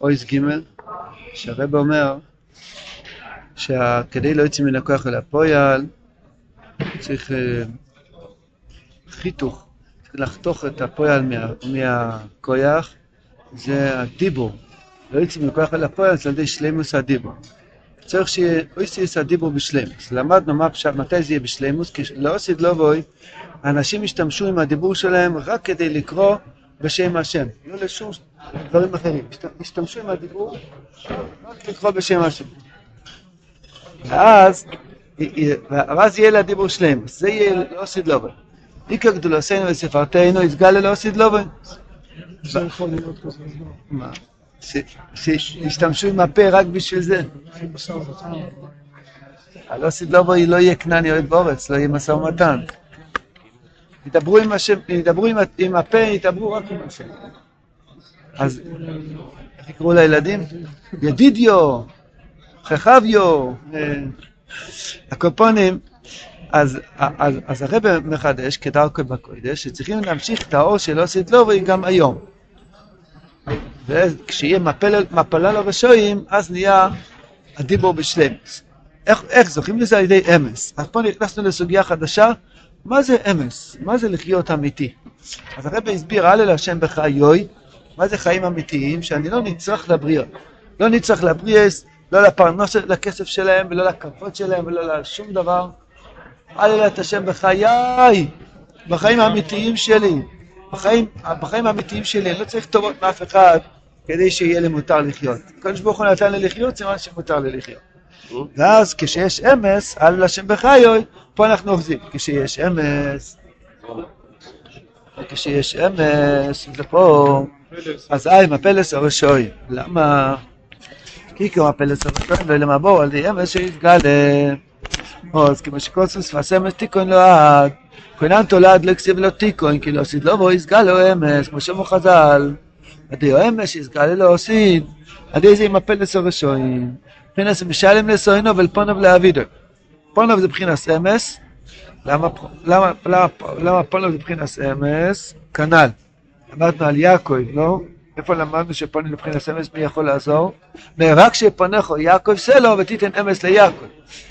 אויס גימל, שהרב אומר שכדי לא יוצא מן הכוח אל הפועל צריך אה, חיתוך, צריך לחתוך את הפועל מה, מהכוח, זה הדיבור. לא יוצא מן הכוח אל הפועל זה על ידי שלימוס הדיבור. צריך שיהיה אויסיס הדיבור בשלימוס. למדנו מה פשט, מתי זה יהיה בשלימוס, כי לא עשית לא בואי, אנשים ישתמשו עם הדיבור שלהם רק כדי לקרוא בשם השם, לא לשום דברים אחרים. ישתמשו עם הדיבור רק לקרוא בשם השם. ואז, ואז יהיה לה דיבור שלם, זה יהיה לא עשית בואי. איקר גדולוסינו וספרתנו, עשית לא כזה, מה? שישתמשו עם הפה רק בשביל זה. הלא סדלובו לא יהיה כנעני אוהד באורץ, לא יהיה משא ומתן. ידברו עם הפה, ידברו רק עם השם. אז איך יקראו לילדים? ידידיו, חכביו, אה, הקופונים. אז, אז, אז הרב מחדש, כדרכו בקודש, שצריכים להמשיך את האור של אוסית לובי גם היום. וכשיהיה מפל, מפלה לרשועים, אז נהיה הדיבור בשלמס. איך, איך זוכים לזה על ידי אמס? אז פה נכנסנו לסוגיה חדשה, מה זה אמס? מה זה לחיות אמיתי? אז הרב הסביר, הלל השם בחיוי, מה זה חיים אמיתיים? שאני לא נצרך לבריאות. לא נצרך לבריאס, לא לפרנוס, לכסף שלהם, ולא לכבוד שלהם, ולא לשום דבר. הלל את השם בחיי, בחיים האמיתיים שלי. בחיים, בחיים האמיתיים שלי, אני לא צריך טובות מאף אחד כדי שיהיה לי מותר לחיות. הקדוש ברוך הוא נתן לי לחיות, סימן שמותר לי לחיות. ואז כשיש אמס, על השם בחיוי, פה אנחנו אוחזים. כשיש אמס, כשיש אמס, זה פה, אז אי, מפלס הרשוי. למה? כי כמו מפלס הרשוי, ולמבור על די אמס שיתגלה. אז כמו שקוסוס ועשמס תיקון לא עד. כהנן תולד לא כסיב לו תיקון, כי לא עשית לו בו יסגל לו אמס, כמו שאמרו חז"ל. עדי או אמס יסגל לו עשית, עדי זה ימפל לסורשוין. מבחינת משלם לסוינו ולפונוב לאבידו. פונוב זה מבחינת אמס, למה פונוב זה מבחינת אמס? כנ"ל. אמרנו על יעקב, לא? איפה למדנו שפונים לבחינת אמס, מי יכול לעזור? רק שפונךו יעקב סלו ותיתן אמס ליעקב.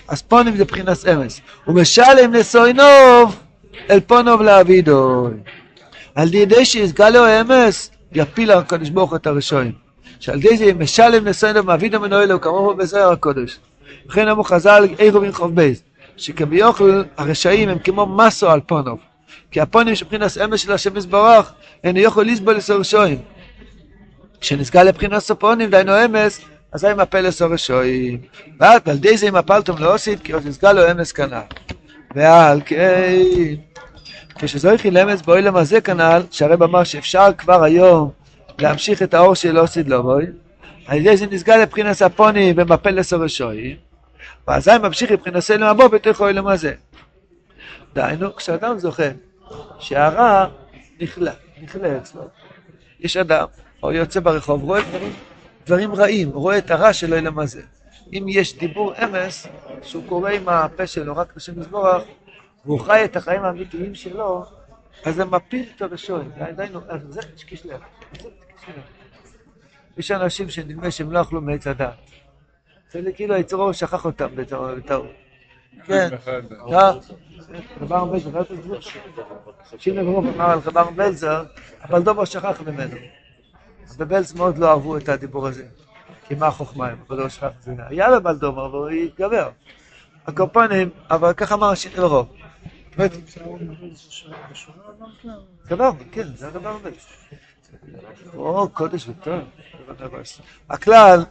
אז פונים זה מבחינת אמס. ומשלם לסוינוב אל פונוב לאבידוי. על ידי שיסגל לו אמס, יפיל הקדוש ברוך את הראשונים. שעל ידי זה משלם לסוינוב מאבידו מנועי לו, כמובו בזוהר הקודש. וכן אמרו חז"ל, אירו בן חוב בייס, שכביוכל הרשעים הם כמו מסו על פונוב. כי הפונים שבחינס אמס של השם יזברך, אינו יכול לסבול לסורשויים. כשנסגל לבחינס הפונים, דיינו אמס, אז היה מפל לסורשויים. ועל ידי זה אם הפלתם לאוסית, כי עוד נסגל לו אמס כנ"ל. ועל כן, כשזויכי למס באוילם הזה כנ"ל, שהרב אמר שאפשר כבר היום להמשיך את האור של אוסיד לובוי, על ידי זה נסגל לבחינס הפוני ומפל לסורשויים, ואזי ממשיך לבחינס אלם הבוא בתוך האוילם הזה. דהיינו, כשאדם זוכה שהרע נכלה, נכלה אצלו, יש אדם, או יוצא ברחוב, רואה דברים, דברים רעים, רואה את הרע של האוילם הזה. אם יש דיבור אמס, שהוא קורא עם הפה שלו רק לשם מזבורך, והוא חי את החיים האמיתיים שלו, אז זה מפיל את הראשון. דהיינו, זה קשקש לב. יש אנשים שנדמה שהם לא אכלו מעץ הדת. זה כאילו היצרו שכח אותם בטעות. כן, רבר בלזר, שינה גרוב אמר על רבר בלזר, אבל דובר שכח ממנו. בבלז מאוד לא אהבו את הדיבור הזה. כי מה החוכמה הם, אבל לא שכח את זה. היה לו בלדומר, אבל הוא התגבר. הקופונים, אבל ככה אמר השיטה לרוב. דבר, כן, זה הדבר הזה. או, קודש וטוב. הכלל,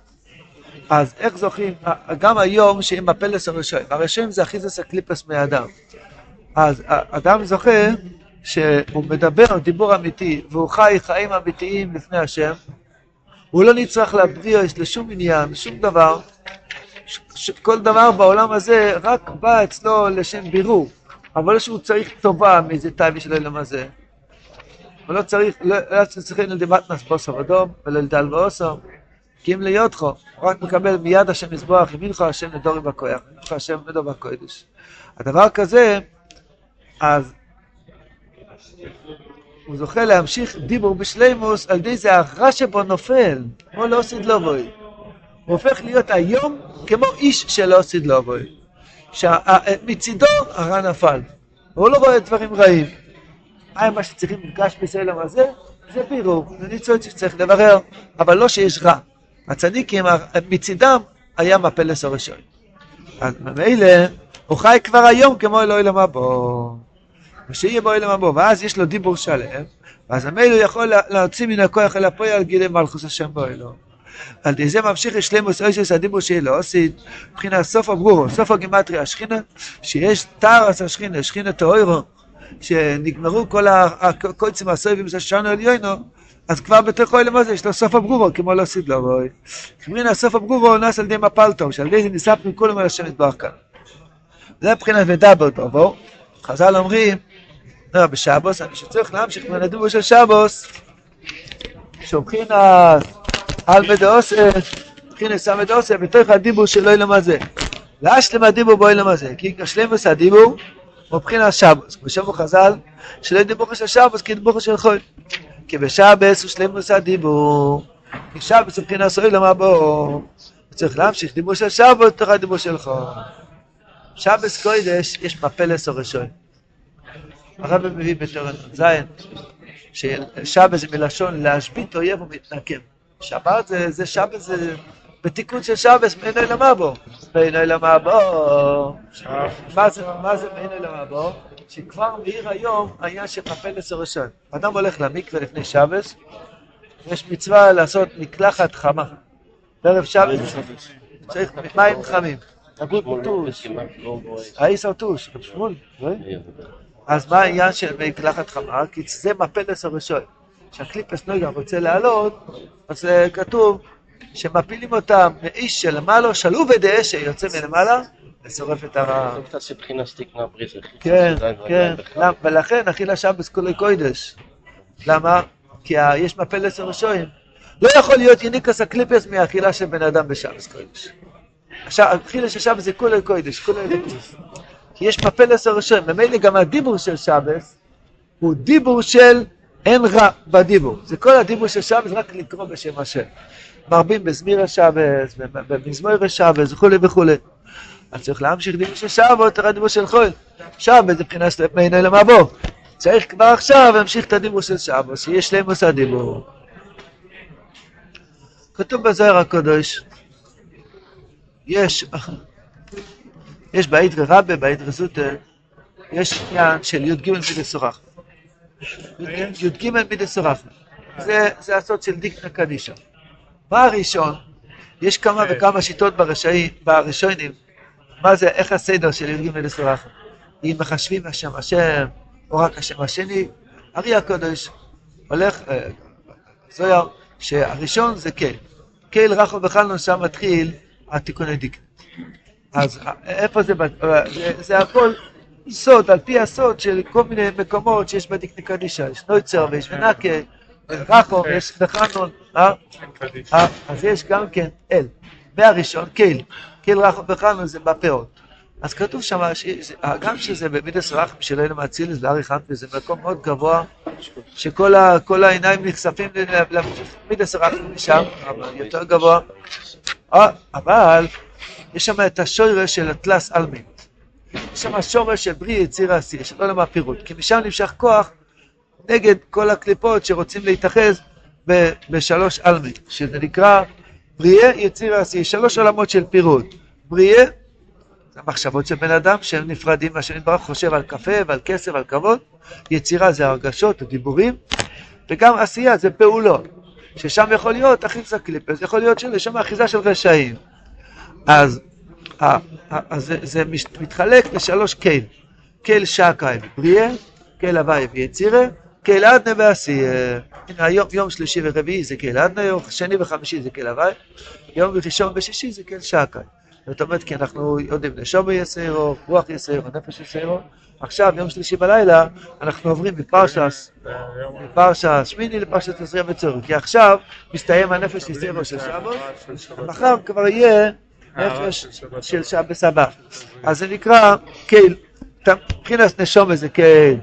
אז איך זוכים, גם היום שאם הפלס הרשעים, הרשעים זה אחיזס הקליפס מהאדם. אז אדם זוכה שהוא מדבר דיבור אמיתי, והוא חי חיים אמיתיים לפני השם, הוא לא נצטרך להבריאו לשום עניין, שום דבר. כל דבר בעולם הזה רק בא אצלו לשם בירור. אבל לא שהוא צריך טובה מאיזה טייבי של העולם הזה. הוא לא צריך, לא, לא צריך לדמטנס בוסר אדום וללדל ואוסר. כי אם ליודכו, הוא רק מקבל מיד השם מזבוח, ימינך השם נדורי בכוח, ימינך השם נדור בקודש. הדבר כזה, אז הוא זוכה להמשיך דיבור בשלימוס על ידי זה הרע שבו נופל, כמו לא עשית לו בוי. הוא הופך להיות היום כמו איש שלא עשית לו בוי. שמצידו הרע נפל. הוא לא רואה דברים רעים. מה מה שצריכים מפגש בסלם הזה? זה בירור, זה ניצוץ שצריך לברר, אבל לא שיש רע. הצדיקים מצידם היה מפלס הראשון. אז ממילא הוא חי כבר היום כמו אלוהי למבוא. ושיהיה בו אלוהים הבוא, ואז יש לו דיבור שלם, ואז ממילא הוא יכול להוציא מן הכוח אל הפועל גילי מלכוס השם בו אלוהים. על ידי זה ממשיך לשלמוס אויסוס הדיבור שיהיה עושית, מבחינת סוף הברורו, סוף הגימטריה השכינה, שיש תארס השכינה, שכינה תאוירו, שנגמרו כל הקויצים הסויבים של שנו עליונו, אז כבר בתוכו אלה הזה יש לו סוף הברורו, כמו לא סיד לו בואי. כמרינה סוף הברורו נס על ידי מפל טוב, שעל ידי זה ניספנו כולם על השם יתברך כאן. זה מבחינת ודבר טובו. חז"ל אומרים, לא, בשבוס, אני שצריך להמשיך בנדובו של שבוס, שומחין על מדעוסה, מבחינת המדעוסה, בתוך הדיבור של אילם הזה. להשלם הדיבור באילם הזה, כי השלמוס הדיבור מבחינת שבוס. ושמו חז"ל, שלא דיבור של שבוס כדיבור של חול. כי בשבס הוא שלמוס הדיבור, כי שבס הוא מבחינת סוילם הבא. צריך להמשיך דיבור של שבוס תוך הדיבור של חול. שבס קוידש יש מפלס או ראשון. הרב מביא בתורן ז' ששבת זה מלשון להשבית אויב ומתנקם. שבת זה, זה שבת זה בתיקון של שבת מעין עולמה בו. מעין עולמה בו. מה זה, מה זה מעין עולמה בו? שכבר מעיר היום העניין של מפלס הראשון. אדם הולך למקווה לפני שבת, יש מצווה לעשות מקלחת חמה. בערב שבת צריך מים חמים. אבו טוש. האיס טוש. אז מה העניין של מקלחת חמה? כי זה מפלס הראשון. כשהקליפס נויגה רוצה לעלות, אז אה, כתוב שמפילים אותם מאיש שלמעלה, שלו ודעה שיוצא מלמעלה, ושורף את הרע. זה קצת מבחינה סטיקנה בריזה. כן, כן, ולכן אכילה שבס כולי קוידש. למה? כי יש מפלס הראשון. לא יכול להיות יניקס הקליפס מאכילה של בן אדם בשבס קוידש. עכשיו, אכילה של שבס זה כולי קוידש, כולי קוידש. כי יש מפלס הראשון, ממילא גם הדיבור של שבס הוא דיבור של אין רע בדיבור. זה כל הדיבור של שבס רק לקרוא בשם השם. מרבים בזמיר השבס, במזמור השבס וכולי וכולי. אז צריך להמשיך דיבור של שבס, תראה דיבור של חול. שבס זה מבחינת סלפ מעיני למבוא. צריך כבר עכשיו להמשיך את הדיבור של שבס, שיש להם עושה דיבור. כתוב בזוהר הקדוש, יש יש באידרא רבה, באידרא זוטה, יש עניין של י"ג מידי סורח. י"ג מידי סורח. זה הסוד של דיקנה קדישה. מה הראשון? יש כמה וכמה שיטות בראשונים. מה זה, איך הסדר של י"ג מידי סורח? אם מחשבים השם השם, או רק השם השני, ארי הקודש הולך, אה, זויר, שהראשון זה קייל. קייל רחו וחלנו, שם מתחיל התיקוני דיקנה. אז איפה זה, זה, זה הכל סוד, על פי הסוד של כל מיני מקומות שיש בדיקני קדישה, יש נויצר ויש מנקה, רחו ויש וחנון, אה? אה? אז יש גם כן אל, והראשון קייל, קייל רחו וחנון זה בפאות. אז כתוב שם, גם שזה במידס רחם של אלה מאצילס ואריך אנפי, זה מקום מאוד גבוה, שכל העיניים נחשפים למידס רחם משם, יותר גבוה. אה, אבל יש שם את השורש של התלס עלמין. יש שם שורש של בריא יציר עשי, של עולם הפירוט. כי משם נמשך כוח נגד כל הקליפות שרוצים להתאחז בשלוש עלמין, שזה נקרא בריאה יציר עשי, שלוש עולמות של פירוט. בריאה, זה המחשבות של בן אדם שהם נפרדים, מה שנדברך חושב על קפה ועל כסף ועל כבוד. יצירה זה הרגשות, הדיבורים, וגם עשייה זה פעולות. ששם יכול להיות אחיזה קליפס, יכול להיות שם אחיזה של רשעים. אז, אז זה, זה מתחלק לשלוש קייל. קייל שקאי בבריאה, קייל הוויה ביצירה, קייל אדנה בעשייה. הנה היום, יום שלישי ורביעי זה קייל אדנה, יום שני וחמישי זה קייל הוויה, יום ראשון ושישי זה קייל שקאי. זאת אומרת, כי אנחנו יודעים נשמה יתירה, רוח יתירה, נפש יתירה. עכשיו, יום שלישי בלילה, אנחנו עוברים מפרשס, מפרשס שמיני לפרשת עזריה וצורך. כי עכשיו מסתיים הנפש יסיירו של שבת, מחר כבר יהיה נפש של שבס הבא. אז זה נקרא קייל, מבחינת נשומה זה קייל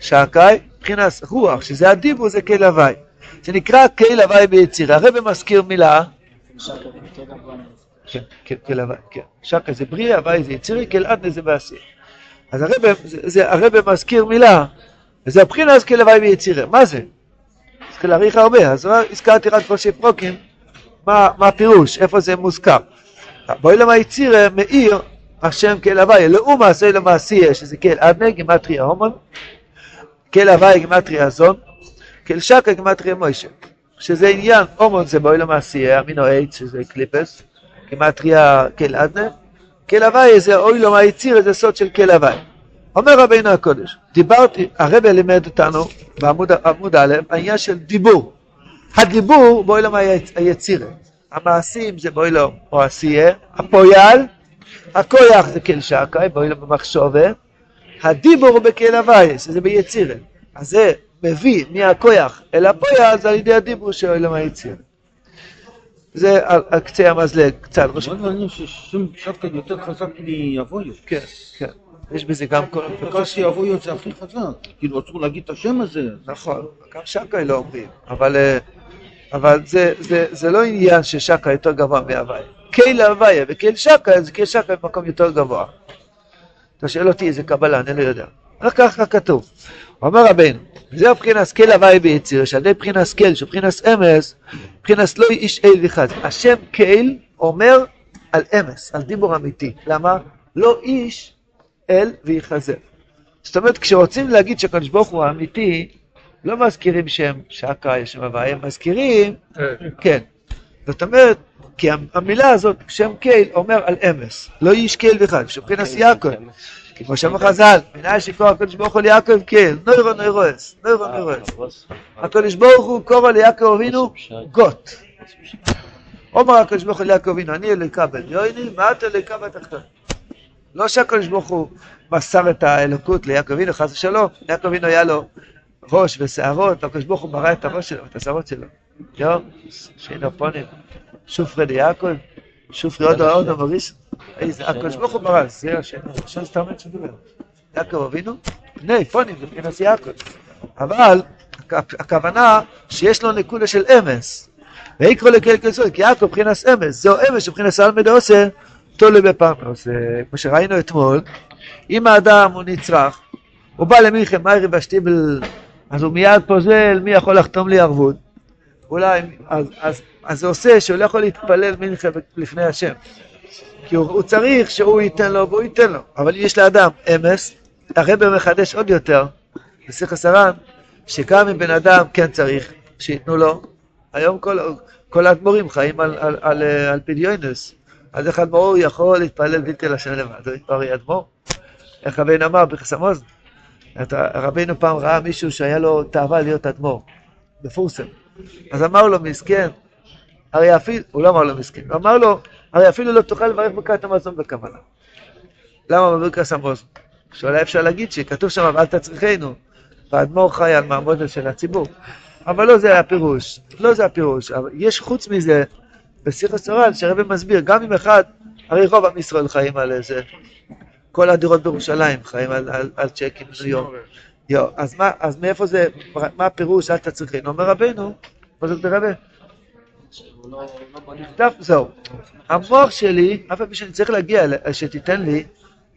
שקאי, מבחינת רוח, שזה הדיבור, זה כל הוואי. שנקרא כל הוואי ביצירה. הרב מזכיר מילה. כן, כן, הוואי, כן. שקה זה בריאה, הוואי זה יצירי, כל אדנה זה בעשייה. אז הרב, זה, מזכיר מילה, וזה הבחינה אז כל הוואי ביצירה. מה זה? צריך להעריך הרבה, אז הזכרתי רק פה שפרוקים, מה הפירוש, איפה זה מוזכר. באוילם היצירה מאיר השם כל הוואי, לאום מעשה למעשייה, שזה כל אדנה, גימטריה הומון, כל הוואי גימטריה זון, כל שקה גימטריה מוישה. שזה עניין, הומון זה באוילם העשייה, אמינו עץ, שזה קליפס, גימטריה כל אדנה, כל הוואי זה אוילם היציר, זה סוד של כל הוואי. אומר רבינו הקודש, דיברתי, הרב לימד אותנו בעמוד א', העניין של דיבור. הדיבור באוילם היצירה. המעשים זה באוילם או עשייה, הפויל, הכויח זה כל שקאי, באוילם במחשובה, הדיבור הוא בכל הוואי, שזה ביצירה. אז זה מביא מהכויח אל הפויל, זה על ידי הדיבור של אוילם היצירה. זה על, על קצה המזלג, קצת. מאוד מעניין ששם שבתא יותר חזק מאבויו. כן, כן. יש בזה גם כל... בקושי אבויו זה הכי חזק. כאילו אסור להגיד את השם הזה. נכון, גם שקאי לא אומרים, אבל, אה, אבל זה, זה, זה לא עניין ששקאי יותר גבוה מהוויה. קהיל הוויה וקהיל שקאי, זה קהיל שקאי במקום יותר גבוה. אתה שואל אותי איזה קבלה, אני לא יודע. רק ככה כתוב. אומר רבנו, זה הבחינס קהיל הוויה ביציר, שעל ידי בחינס קהיל, שהוא בחינס אמס, בחינס לא איש אל וחד. השם קהיל אומר על אמס, על דיבור אמיתי. למה? לא איש אל ויחזר. זאת אומרת, כשרוצים להגיד שהקדוש ברוך הוא האמיתי, לא מזכירים שם שקאי, שם הוויה, הם מזכירים, כן. זאת אומרת, כי המילה הזאת, שם קייל, אומר על אמס, לא איש קייל בכלל, שבחינס יעקב, כמו שאמר חז"ל, מנהל שיקרא הקדוש ברוך הוא ליעקב קייל, נוירו נוירועס, נוירו נוירועס. הקדוש ברוך הוא קורא ליעקב אבינו גות. אומר הקדוש ברוך הוא ליעקב אבינו, אני אלוקה בן יויני, ואת אלוקה בתחתון. לא שהקדוש ברוך הוא מסר את האלוקות ליעקב אבינו, חס ושלום, ליעקב אבינו היה לו ראש ושערות, הקדוש ברוך הוא ברא את הראש שלו, את השערות שלו. יום, שינו פונים, שופרי ליעקב, שופרי עוד עוד המוריש, איזה, הקדוש ברוך הוא ברא, זה השם, השם סתם אין שדבר. יעקב אבינו, פני פונים זה מבחינת יעקב. אבל הכוונה שיש לו נקודה של אמס. ויקרא לקהל כסוי, כי יעקב מבחינת אמס, זהו אמס שמבחינת אלמד עושה, תולה בפרנוס. כמו שראינו אתמול, אם האדם הוא נצרך, הוא בא למלחם מיירי בשטיבל, אז הוא מיד פוזל, מי יכול לחתום לי ערבות? אולי, אז, אז, אז זה עושה שהוא לא יכול להתפלל מלחם לפני השם. כי הוא, הוא צריך שהוא ייתן לו והוא ייתן לו. אבל יש לאדם אמס, הרב מחדש עוד יותר, בשיח הר"ן, שגם אם בן אדם כן צריך שייתנו לו, היום כל, כל האדמו"רים חיים על, על, על, על פדיונס. אז איך אדמו"ר יכול להתפלל בלתי לשם לבד? הוא יתפרע אדמו"ר? איך רבינו אמר בחסמוז? רבינו פעם ראה מישהו שהיה לו תאווה להיות אדמו"ר, מפורסם. אז אמר לו, מסכן, הרי אפילו, הוא לא אמר לו מסכן, הוא אמר לו, הרי אפילו לא תוכל לברך ברכת המזון בכוונה. למה בברכת המזון? שאולי אפשר להגיד שכתוב שם, ואל תצריכנו, והאדמו"ר חי על מעמוד של הציבור. אבל לא זה הפירוש, לא זה הפירוש. אבל יש חוץ מזה, בשיח הסורל, שהרבא מסביר, גם אם אחד, הרי רוב עם ישראל חיים על איזה, כל הדירות בירושלים חיים על, על, על צ'קים בניו יורק. יו, אז, מה, אז מאיפה זה, מה הפירוש אל תצריכנו? אומר רבנו, מה זאת רבי? נכתב, זהו. המוח שלי, אף פעם שאני צריך להגיע, שתיתן לי,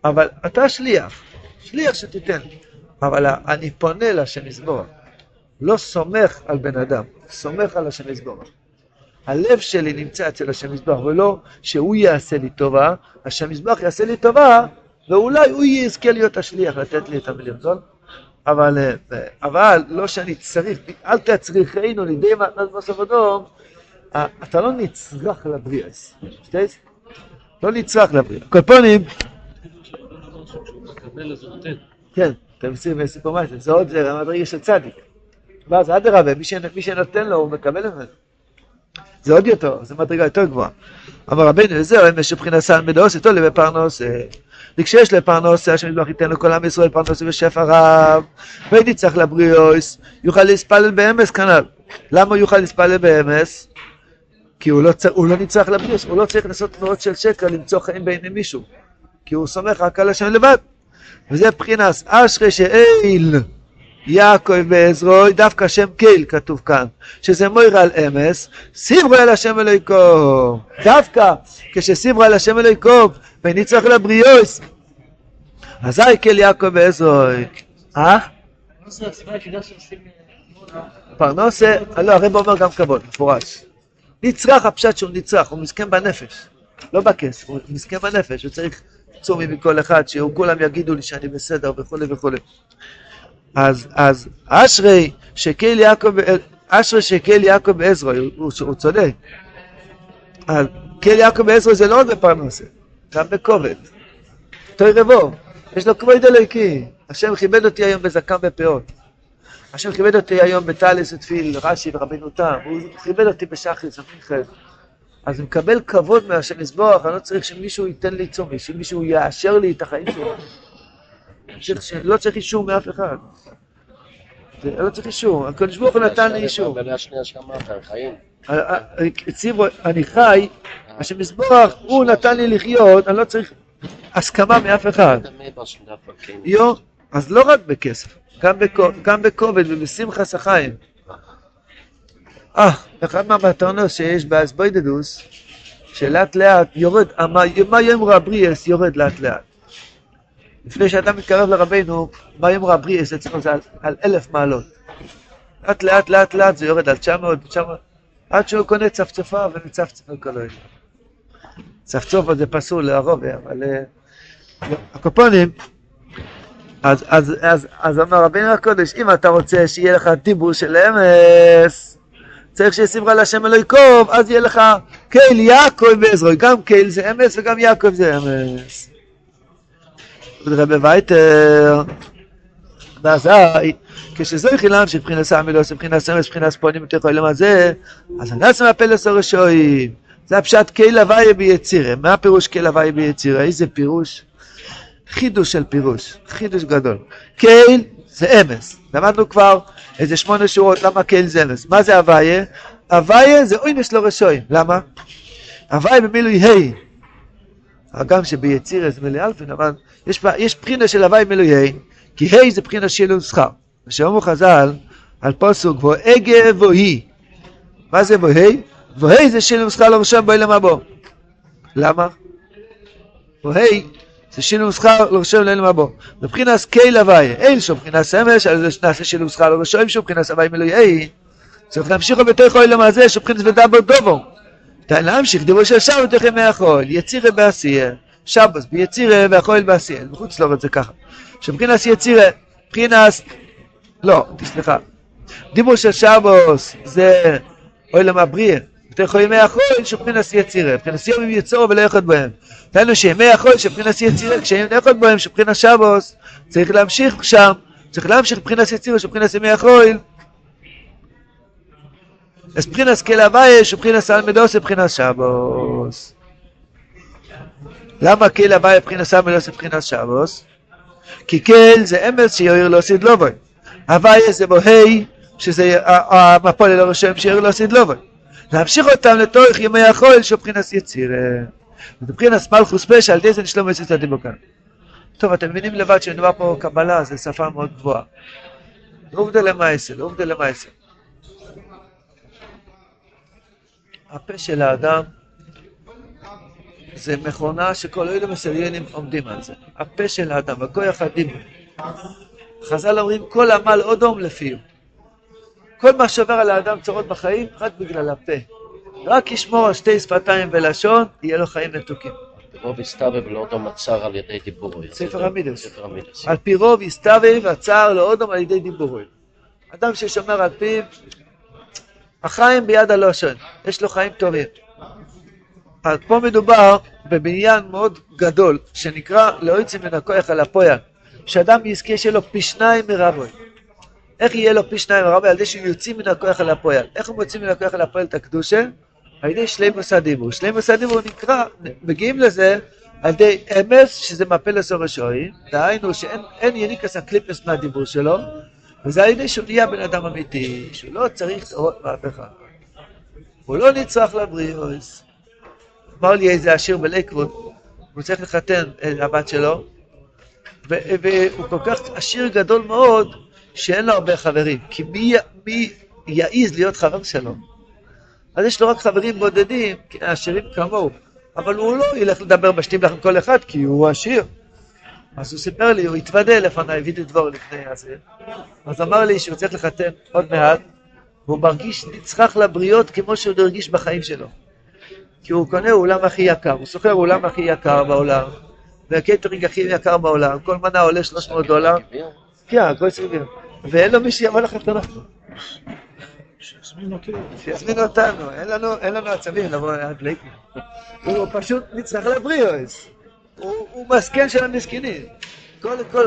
אבל אתה שליח, שליח שתיתן לי. אבל אני פונה לשם יזבורך. לא סומך על בן אדם, סומך על השם יזבורך. הלב שלי נמצא אצל השם יזבורך, ולא שהוא יעשה לי טובה, השם יזבורך יעשה לי טובה, ואולי הוא יזכה להיות השליח, לתת לי את המיליון. אבל, אבל לא שאני צריך, אל תצריכנו לידי מתנת בסוף אדום, אתה לא נצרך לבריאס, שטייס? לא נצרך לבריאס. כל פונים, כן, מסיר בסיפור מה זה עוד המדרגה של צדיק. ואז אדרבה, מי שנותן לו הוא מקבל ממנו. זה עוד יותר, זו מדרגה יותר גבוהה. אמר רבינו לזהו, אם יש מבחינת סן מדוס, איתו לבי פרנוס, וכשיש לפרנוס, השם יזבח ייתן לכל עם ישראל פרנוס ושפע רב, ויניצח לבריאוס, יוכל להספלל באמס כנ"ל. למה הוא יוכל להספלל באמס? כי הוא לא, הוא לא נצרך לבריאוס, הוא לא צריך לעשות תנועות של שקר, למצוא חיים בעיני מישהו. כי הוא סומך רק על השם לבד. וזה בחינס אשרי שאיל יעקב בעזרוי, דווקא שם קייל כתוב כאן, שזה מויר על אמס, סיברו אל השם אלוהיקו. דווקא כשסיברו אל השם אלוהיקו, ונצטרך לבריאוס, אזי קייל יעקב בעזרוי. אה? פרנוסה, לא, הרב אומר גם כבוד, מפורש. נצרך, הפשט שהוא נצרך, הוא מסכן בנפש, לא בכס, הוא מסכן בנפש, הוא צריך צומי מכל אחד, שכולם יגידו לי שאני בסדר וכולי וכולי. אז, אז אשרי שקל יעקב, אשרי שקל יעקב בעזרו, הוא, הוא צודק. אז קל יעקב בעזרו זה לא רק בפרנסה, גם בכובד. תוי רבו, יש לו כבוד אלוהיקי. השם כיבד אותי היום בזקן ופאות. השם כיבד אותי היום בטליס ותפיל, רש"י ורבינו תם, הוא כיבד אותי בשחריס, אמיכם. אז הוא מקבל כבוד מהשם יזבוח, אני לא צריך שמישהו ייתן לי צומי, שמישהו יאשר לי את החיים שלו. לא צריך אישור מאף אחד. לא צריך אישור, הקדוש ברוך הוא נתן לי אישור. הציבו, אני חי, השם יזבוח, הוא נתן לי לחיות, אני לא צריך הסכמה מאף אחד. יו, אז לא רק בכסף, גם בכובד ובשמחה סחיים. אה, אחד מהמתנות שיש באסבוידדוס, שלאט לאט יורד, מה יאמרו הבריאס יורד לאט לאט. לפני שאתה מתקרב לרבנו, מה יאמרו הבריאס אצלנו זה על, על אלף מעלות. לאט לאט לאט לאט זה יורד על 900, 900, עד שהוא קונה צפצפה ומצפצף על כל אוהב. צפצוף זה פסול לערובה, אבל אה, הקופונים, אז, אז, אז, אז אמר רבינו הקודש, אם אתה רוצה שיהיה לך דיבור של אמס, צריך שישימך להשם אלוהי קוב, אז יהיה לך קהיל יעקב ועזרוי, גם קהיל זה אמס וגם יעקב זה אמס. רבי וייטר, ואזי, כשזוהי חילם שבחינת סמילוס, מבחינת סמס, מבחינת ספונים יותר חולים הזה, אז הנס מהפלס הרשועים. זה הפשט קהיל הוויה ביצירה. מה הפירוש קהיל הוויה ביצירה? איזה פירוש? חידוש של פירוש, חידוש גדול. קהיל זה אמס. למדנו כבר איזה שמונה שורות למה קהיל זה אמס. מה זה הוויה? הוויה זה אוינס לא רשועים. למה? הוויה במילוי ה'. הגם שביצירה זה מילוי אלפין, אבל יש, יש בחינה של הוויה במילוי ה', כי ה' זה בחינה של שכר. ושאומרו חז"ל על פוסוק והגה והיא. מה זה והי? והי זה שילום שכר לראשון באילם הבא. למה? והי זה שילום שכר לראשון באילם הבא. מבחינת קייל הוויה, אין שום מבחינת סמש, על זה שנעשה שילום שכר לראשון, שום מבחינת הוויה מילוי צריך להמשיך בתוך האילם הזה, שמבחינת ודבר דובו. תן להמשיך דיבור של שבת בתוך ימי החול, יצירה בעשייה, שבוס ביצירה והחול בעשייה, בחוץ לא רוצה ככה. שמבחינת יצירה, מבחינת, לא, סליחה, דיבור של שבוס זה אוילם הבריא, בתוך ימי החול שבחינס יצירה, מבחינת יום יצורו ולא יחד בהם. דהיינו שימי החול שבחינס יצירה, כשהם יחד בהם שבחינס שבוס, צריך להמשיך שם, צריך להמשיך מבחינת יצירה שבחינס ימי החול. אז מבחינת כל הוויה שבחינס אלמדוס ובחינס שבוס. למה כל הוויה מבחינת אלמדוס ובחינס שבוס? כי כל זה אמץ שיועיר לו סדלובוי. הוויה זה בו ה' שזה המפול אל הרשם שיועיר לו סדלובוי. להמשיך אותם לתוך ימי החול של מבחינת יצירה. מבחינת מלכוס פשע, על זה נשלום את הדיבור כאן. טוב, אתם מבינים לבד שמדובר פה קבלה, זו שפה מאוד גבוהה. עובדה למעשה, עובדה למעשה. הפה של האדם זה מכונה שכל אלה מסליינים עומדים על זה. הפה של האדם, הכוח הדיבור. חז"ל אומרים כל עמל אודום לפיו. כל מה שעובר על האדם צורות בחיים, רק בגלל הפה. רק ישמור על שתי שפתיים ולשון, יהיה לו חיים מתוקים. רוב יסתובב לאודום הצער על ידי דיבורוי. ספר המידוס. על פי רוב יסתובב הצער לאודום על ידי דיבורוי. אדם ששומר על פיו, החיים ביד הלושן, יש לו חיים טובים. אז פה מדובר בבניין מאוד גדול, שנקרא להוציא מן הכוח על הפויה, שאדם יזכה שיהיה לו פי שניים מרבוי. איך יהיה לו פי שניים מרבוי? על ידי שהוא יוציא מן הכוח על הפועל. איך הוא מוציא מן הכוח על הפועל את הקדושה? על ידי שלימוס הדיבור. שלימוס הדיבור נקרא, מגיעים לזה על ידי אמס, שזה מפלס הרשעים, דהיינו שאין יניקס הקליפס מהדיבור שלו, וזה על ידי שהוא נהיה בן אדם אמיתי, שהוא לא צריך לראות אחד. הוא לא נצרך לבריאוס. אמר לי איזה עשיר בלייקווד, הוא צריך לחתן את הבת שלו, והוא כל כך עשיר גדול מאוד, שאין לו הרבה חברים, כי מי, מי יעז להיות חבר שלו? אז יש לו רק חברים בודדים, עשירים כמוהו, אבל הוא לא ילך לדבר בשתים לך עם כל אחד, כי הוא עשיר. אז הוא סיפר לי, הוא התוודה לפניי, הביא לי דבור לפני הזה, אז אמר לי שהוא צריך לחתן עוד מעט, והוא מרגיש נצרך לבריות כמו שהוא הרגיש בחיים שלו. כי הוא קונה אולם הכי יקר, הוא שוכר אולם הכי יקר בעולם, והקייטרינג הכי יקר בעולם, כל מנה עולה 300 דולר, כן, הכל סביבים, ואין לו מי שיבוא לחתונה. שיזמין אותנו, אין לנו, אין לנו עצבים לבוא עד לייקי. הוא פשוט נצטרך לבריאוס. הוא, מסכן של המסכנים.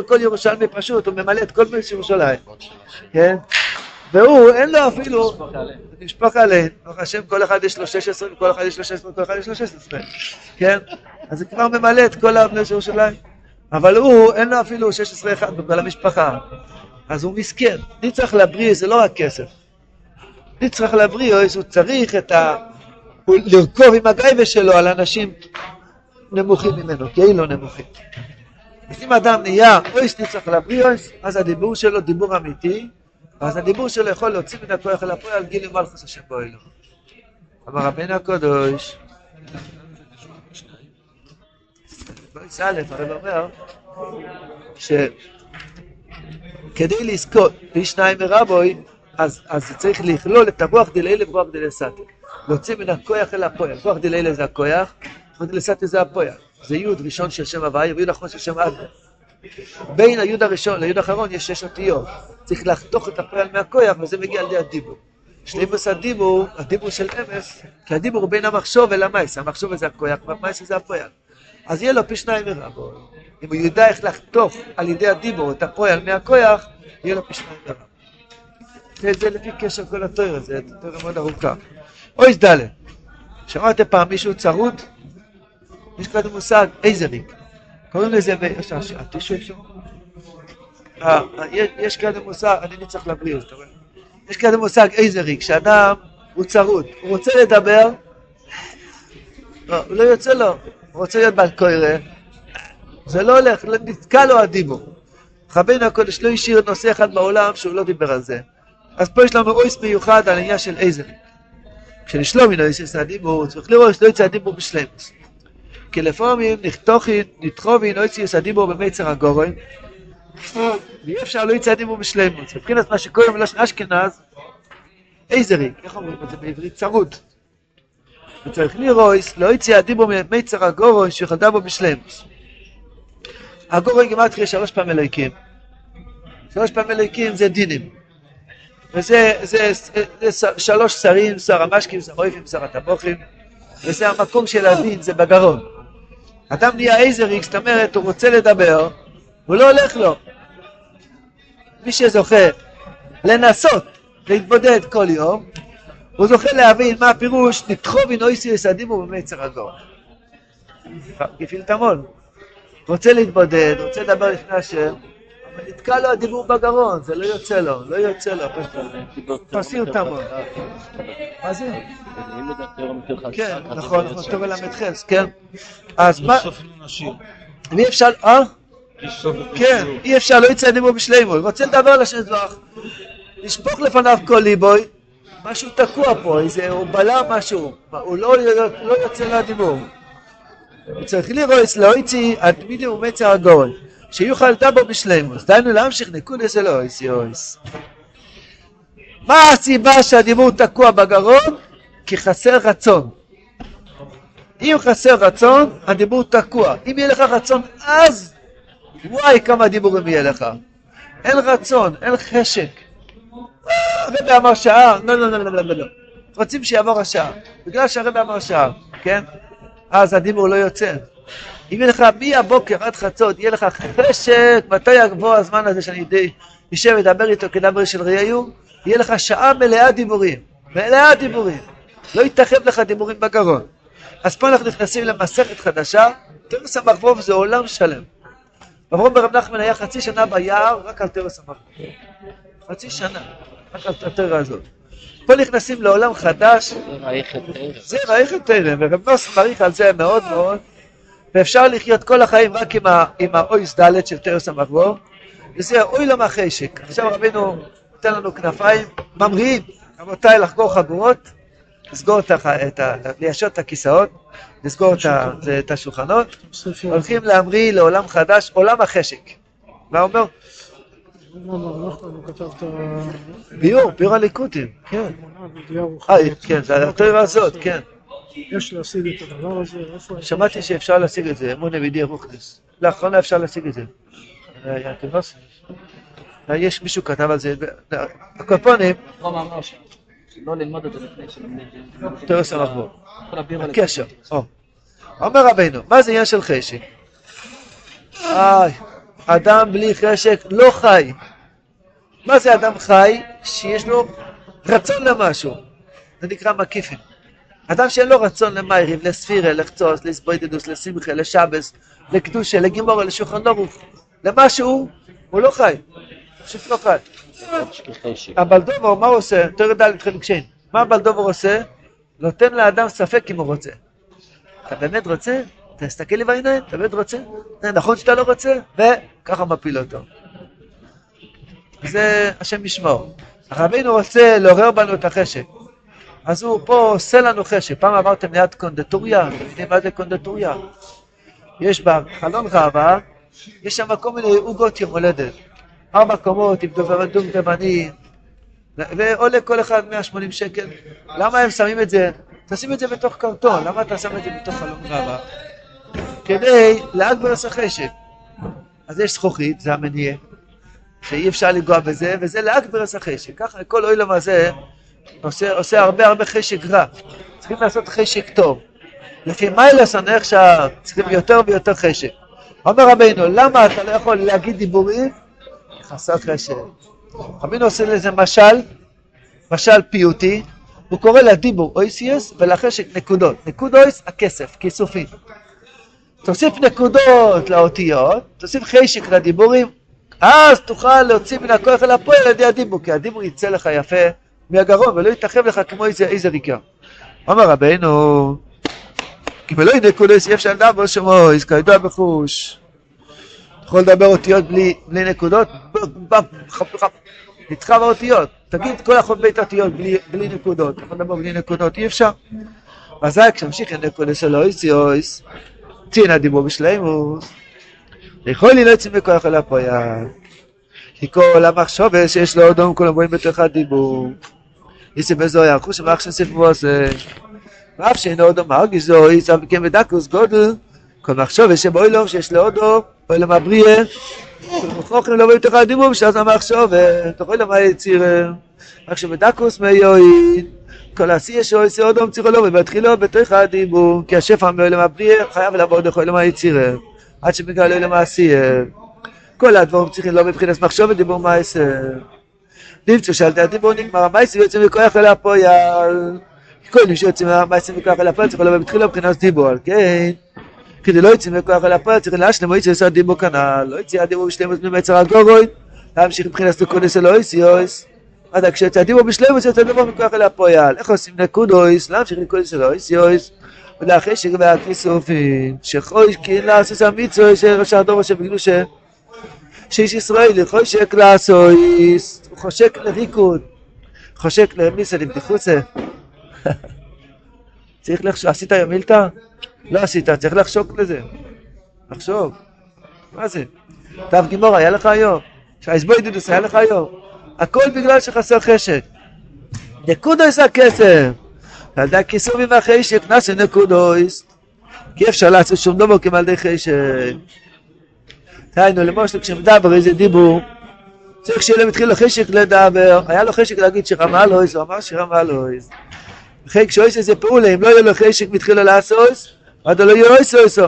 כל, ירושלמי פשוט, הוא ממלא את כל מלך ירושלים. כן? והוא, אין לו אפילו, נשפוך עליהם, ברוך השם, כל אחד יש לו 16, וכל אחד יש לו 16, וכל אחד יש לו 16, כן? אז זה כבר ממלא את כל הבני של ירושלים. אבל הוא, אין לו אפילו 16 אחד בכל המשפחה. אז הוא מסכן. אני צריך להבריא, זה לא רק כסף. אני צריך להבריא, הוא צריך את ה... לרכוב עם הגייבה שלו על אנשים נמוכים ממנו, כאילו נמוכים. אז אם אדם נהיה אויס נצטרך להבריא אויס, אז הדיבור שלו דיבור אמיתי, אז הדיבור שלו יכול להוציא מן הכוח אל הפועל גילי מלכוס השם אלו. אמר רבינו הקדוש, בויס א', הרב אומר, שכדי לזכות פי שניים מרבוי, אז, אז צריך לכלול את הרוח דלילה וכוח דלסתי. להוציא מן הכוח אל הפועל. כוח דלילה זה הכוח, כוח דלסתי זה הפועל. זה יוד ראשון של שם הוויה ויוד אחרון של שם אדם. בין היוד הראשון ליוד האחרון יש שש אותיות. צריך לחתוך את הפועל מהכוח וזה מגיע על ידי הדיבור. שלימוס הדיבור, הדיבור של אמס, כי הדיבור הוא בין המחשוב אל המייס. המחשוב זה הכוח והמייס זה הפועל. אז יהיה לו פי שניים מרבו. אם הוא ידע איך לחתוך על ידי הדיבור את הפועל מהכוח, יהיה לו פי שניים מרבו. זה לפי קשר כל התואר הזה, תואר מאוד ארוכה. אוי ד' שמעתם פעם מישהו צרוד? יש כזה מושג אייזריק. קוראים לזה, אפשר? יש כזה מושג, אני צריך לבריאות, אתה רואה? יש כזה מושג אייזריק, שאדם הוא צרוד, הוא רוצה לדבר, לא, לא יוצא לו, הוא רוצה להיות בעל קוירה, זה לא הולך, נתקע לו הדיבור. רבינו הקודש לא השאיר נושא אחד בעולם שהוא לא דיבר על זה. אז פה יש לנו אויס מיוחד על העניין של אייזריק. כשנשלום מן אויס הדיבור, צריך לראות שלא יצא הדיבור בשלמוס. כי לפעמים נחתוכין, נדחובין אויס הדיבור במיצר הגורן, ואי אפשר לא יצא הדיבור בשלמוס. מבחינת מה שקוראים בלשון אשכנז, אייזריק, איך אומרים את זה בעברית? צרוד. וצריך לראות, לא יצא הדיבור ממיצר הגורן שיכולדה בו בשלמוס. הגורן גימטריה שלוש פעמים אלוהיקים. שלוש פעמים אלוהיקים זה דינים. וזה זה, זה, זה שלוש שרים, שר המשקים, שר האויפים, שר הטבוחים, וזה המקום של הדין, זה בגרון. אדם נהיה אייזריק, זאת אומרת, הוא רוצה לדבר, הוא לא הולך לו. מי שזוכה לנסות להתבודד כל יום, הוא זוכה להבין מה הפירוש נתחוב אינויסי יסדימו במיצר הגור. גפיל תמון. רוצה להתבודד, רוצה לדבר לפני השם, נתקע לו הדיבור בגרון, זה לא יוצא לו, לא יוצא לו. תעשי אותם. מה זה? כן, נכון, נכון, טוב ל"ח, כן. אז מה... ואי אפשר, אה? כן, אי אפשר, לא יצא דיבור בשלימו, הוא רוצה לדבר על השם זבח. לשפוך לפניו כל ליבוי, משהו תקוע פה, איזה, הוא בלע משהו, הוא לא יוצא מהדיבור. הוא צריך לראות, לא יצא עד מינימום מצר הגורן. שיוכל דבו בשלימוס, דהיינו להמשיך נקודס אלוהיס יויס. מה הסיבה שהדיבור תקוע בגרון? כי חסר רצון. אם חסר רצון, הדיבור תקוע. אם יהיה לך רצון אז, וואי כמה דיבורים יהיה לך. אין רצון, אין חשק. הרבי אמר שעה, לא, לא, לא, לא, לא, לא. רוצים שיעבור השעה. בגלל שהרבי אמר שעה, כן? אז הדיבור לא יוצא. אם יהיה לך מהבוקר עד חצות, יהיה לך חשק, מתי יבוא הזמן הזה שאני אשב לדבר איתו כדבר של ראיהו, יהיה לך שעה מלאה דיבורים, מלאה דיבורים. לא יתרחב לך דיבורים בגרון. אז פה אנחנו נכנסים למסכת חדשה, תרס המחבוב זה עולם שלם. אברום ברב נחמן היה חצי שנה ביער רק על תרס המחבוב. חצי שנה, רק על התרא הזאת. פה נכנסים לעולם חדש. זה רייכת תרם, ורב נוס מעריך על זה מאוד מאוד. ואפשר לחיות כל החיים רק עם, עם האויס דלת של תרס המחבור, וזה אוי לו מהחשק. עכשיו רבינו נותן לנו כנפיים ממריאים, רבותיי, לחגור חגורות, לסגור את ה... את ה... ליישר את הכיסאות, לסגור את, ה... את השולחנות. הולכים להמריא לעולם חדש, עולם החשק. מה אומר? ביור, ביור הליקוטים, כן. אה. כן, זה התורה הזאת, כן. יש להשיג את הדבר הזה, איפה... שמעתי שאפשר להשיג את זה, אמון אבידי רוחנס. לאחרונה אפשר להשיג את זה. אה, לא. אה, יש מישהו כתב על זה, הקופונים, רום אמר ש- שלא ללמוד את זה לפני שלומדים. כל הבירה הקשר. או. אומר רבינו, מה זה עניין של חשק? אדם בלי חשק לא חי. מה זה אדם חי? שיש לו רצון למשהו. זה נקרא מקיפים. אדם שאין לו רצון למיירים, לספירה, לחצוץ, לסבוידדוס, לשמחה, לשבס, לקדושה, לגימורה, לשולחן ערוך, למשהו, הוא לא חי. פשוט לא חי. חשק. הבלדובר, מה הוא עושה? תורת ד' חלק שין. מה הבלדובר עושה? נותן לאדם ספק אם הוא רוצה. אתה באמת רוצה? תסתכל לי בעיניים, אתה באמת רוצה? נכון שאתה לא רוצה? וככה מפיל אותו. זה השם ישמור. רבינו רוצה לעורר בנו את החשק. אז הוא פה עושה לנו חשק. פעם אמרתם ליד קונדטוריה, אתם יודעים מה זה קונדטוריה? יש בה חלון ראווה, יש שם כל מיני עוגות יום הולדת. ארבע קומות עם דובדום תימני, ועולה כל אחד 180 שקל. למה הם שמים את זה? תשים את זה בתוך קרטון, למה אתה שם את זה בתוך חלום רבה? כדי להגבר את החשק. אז יש זכוכית, זה המניע, שאי אפשר לנגוע בזה, וזה להגבר את החשק. ככה כל אוילם הזה עושה, עושה הרבה הרבה חשק רע. צריכים לעשות חשק טוב. לפי מיילסון איך שצריכים יותר ויותר חשק. אומר רבינו, למה אתה לא יכול להגיד דיבורים? חסר חשק. רבינו עושה לזה משל, משל פיוטי, הוא קורא לדיבור אויסיוס ולחשק נקודות. נקוד אויס, הכסף, כיסופים. תוסיף נקודות לאותיות, תוסיף חשק לדיבורים, אז תוכל להוציא מן הכוח אל הפועל על ידי הדיבור, כי הדיבור יצא לך יפה מהגרון ולא יתרחב לך כמו איזה, איזה ריקה. אומר רבינו, כי בלא נקודות אי אפשר לדבר שמויס, כידוע בחוש. יכול לדבר אותיות בלי, בלי נקודות? נדחה באותיות. תגיד כל החוב בית אותיות בלי, בלי נקודות. יכול לדבר בלי נקודות? אי אפשר. אזי כשמשיך עם נקודות של אויס יויס, צין הדיבור בשלימוס. יכול לי לא יוצאים בכוח אל הפויה. כי כל המחשוב שיש לו אדום כולם רואים בתוך הדיבור. is a bezoy a khush vakh shon sef vos vakh shon odo mag zoy is a kem dakus god kon machshov is boy lo shes lo odo boy lo mabrie khokhn lo vet khad dibum shas a machshov to khol ma yitzir vakh shon dakus me yoy kol asi yesh oy se odo mtsikh lo vet khilo vet khad dibum כל הדבורים צריכים לא מבחינת מחשוב ודיבור מעשר. נמצא שאלת הדיבור נגמר המעשר ויוצא מכוח אל הפועל. כל מי שיוצא מהמעשר מכוח אל הפועל צריך לבוא בתחילה מבחינת דיבור, על כן. כדי לא יצא מכוח אל הפועל צריך להשלם או יצא לעשות דיבור כנ"ל. לא יצא הדיבור בשלמות ממצר הגורוי. להמשיך מבחינת נקודס אלוהיס יויס. עד כשיוצא הדיבור בשלמות יוצא דיבור מכוח אל הפועל. איך עושים נקודויס? להמשיך נקודס אלוהיס יויס. ולאחרי שגבי הכיסופים, שחוי כי לעשות המצווה של ראש הדור שבקדושה שאיש ישראל חושק לעשויס, הוא חושק לריקוד, חושק למיסה לבדיחוצה. צריך לחשוב, עשית היום מילתא? לא עשית, צריך לחשוק לזה. לחשוב. מה זה? תו גימור היה לך היום? שהאסבוידודוס היה לך היום? הכל בגלל שחסר חשק. נקודויס הכסף. על ידי הכיסובים והחשק נעשה נקודויס. כי אפשר לעשות שום דבר כמו על ידי חשק. דהיינו, למשל כשמדבר איזה דיבור, צריך שיהיה להם התחיל לו חשק לדבר, היה לו חשק להגיד שרמה אלוהיס, הוא אמר שרמה אלוהיס. וכן כשאויס איזה פעולה, אם לא יהיה לו חשק מתחיל לעשות, עד לא יהיה אויס אויסו.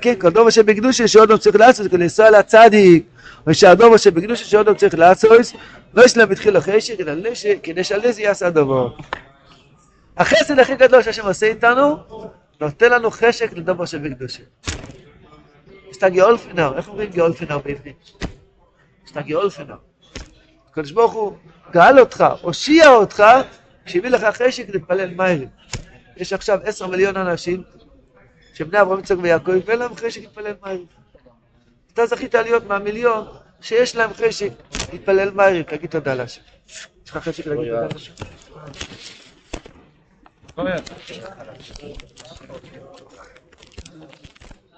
כן, כל דבר שבקדושה שעוד צריך לעשות, כדי לנסוע לצדיק, או שהדבר שבקדושה שעוד צריך לעשות, לא יש להם התחיל לו חשק, כדי שעל זה יעשה הדבר. החסד הכי גדול שהשם עושה איתנו, נותן לנו חשק לדבר שבקדושה. יש את הגאולפינר, איך אומרים גאולפינר בעברית? את הגאולפינר. הקדוש ברוך הוא גאל אותך, הושיע אותך, כשהביא לך חשק להתפלל מיילים. יש עכשיו עשר מיליון אנשים, שבני אברהם יצחק ויעקב, ואין להם חשק להתפלל מיילים. אתה זכית להיות מהמיליון שיש להם חשק, להתפלל מהר, תגיד תודה להשם. יש לך חשק להגיד תודה להשם?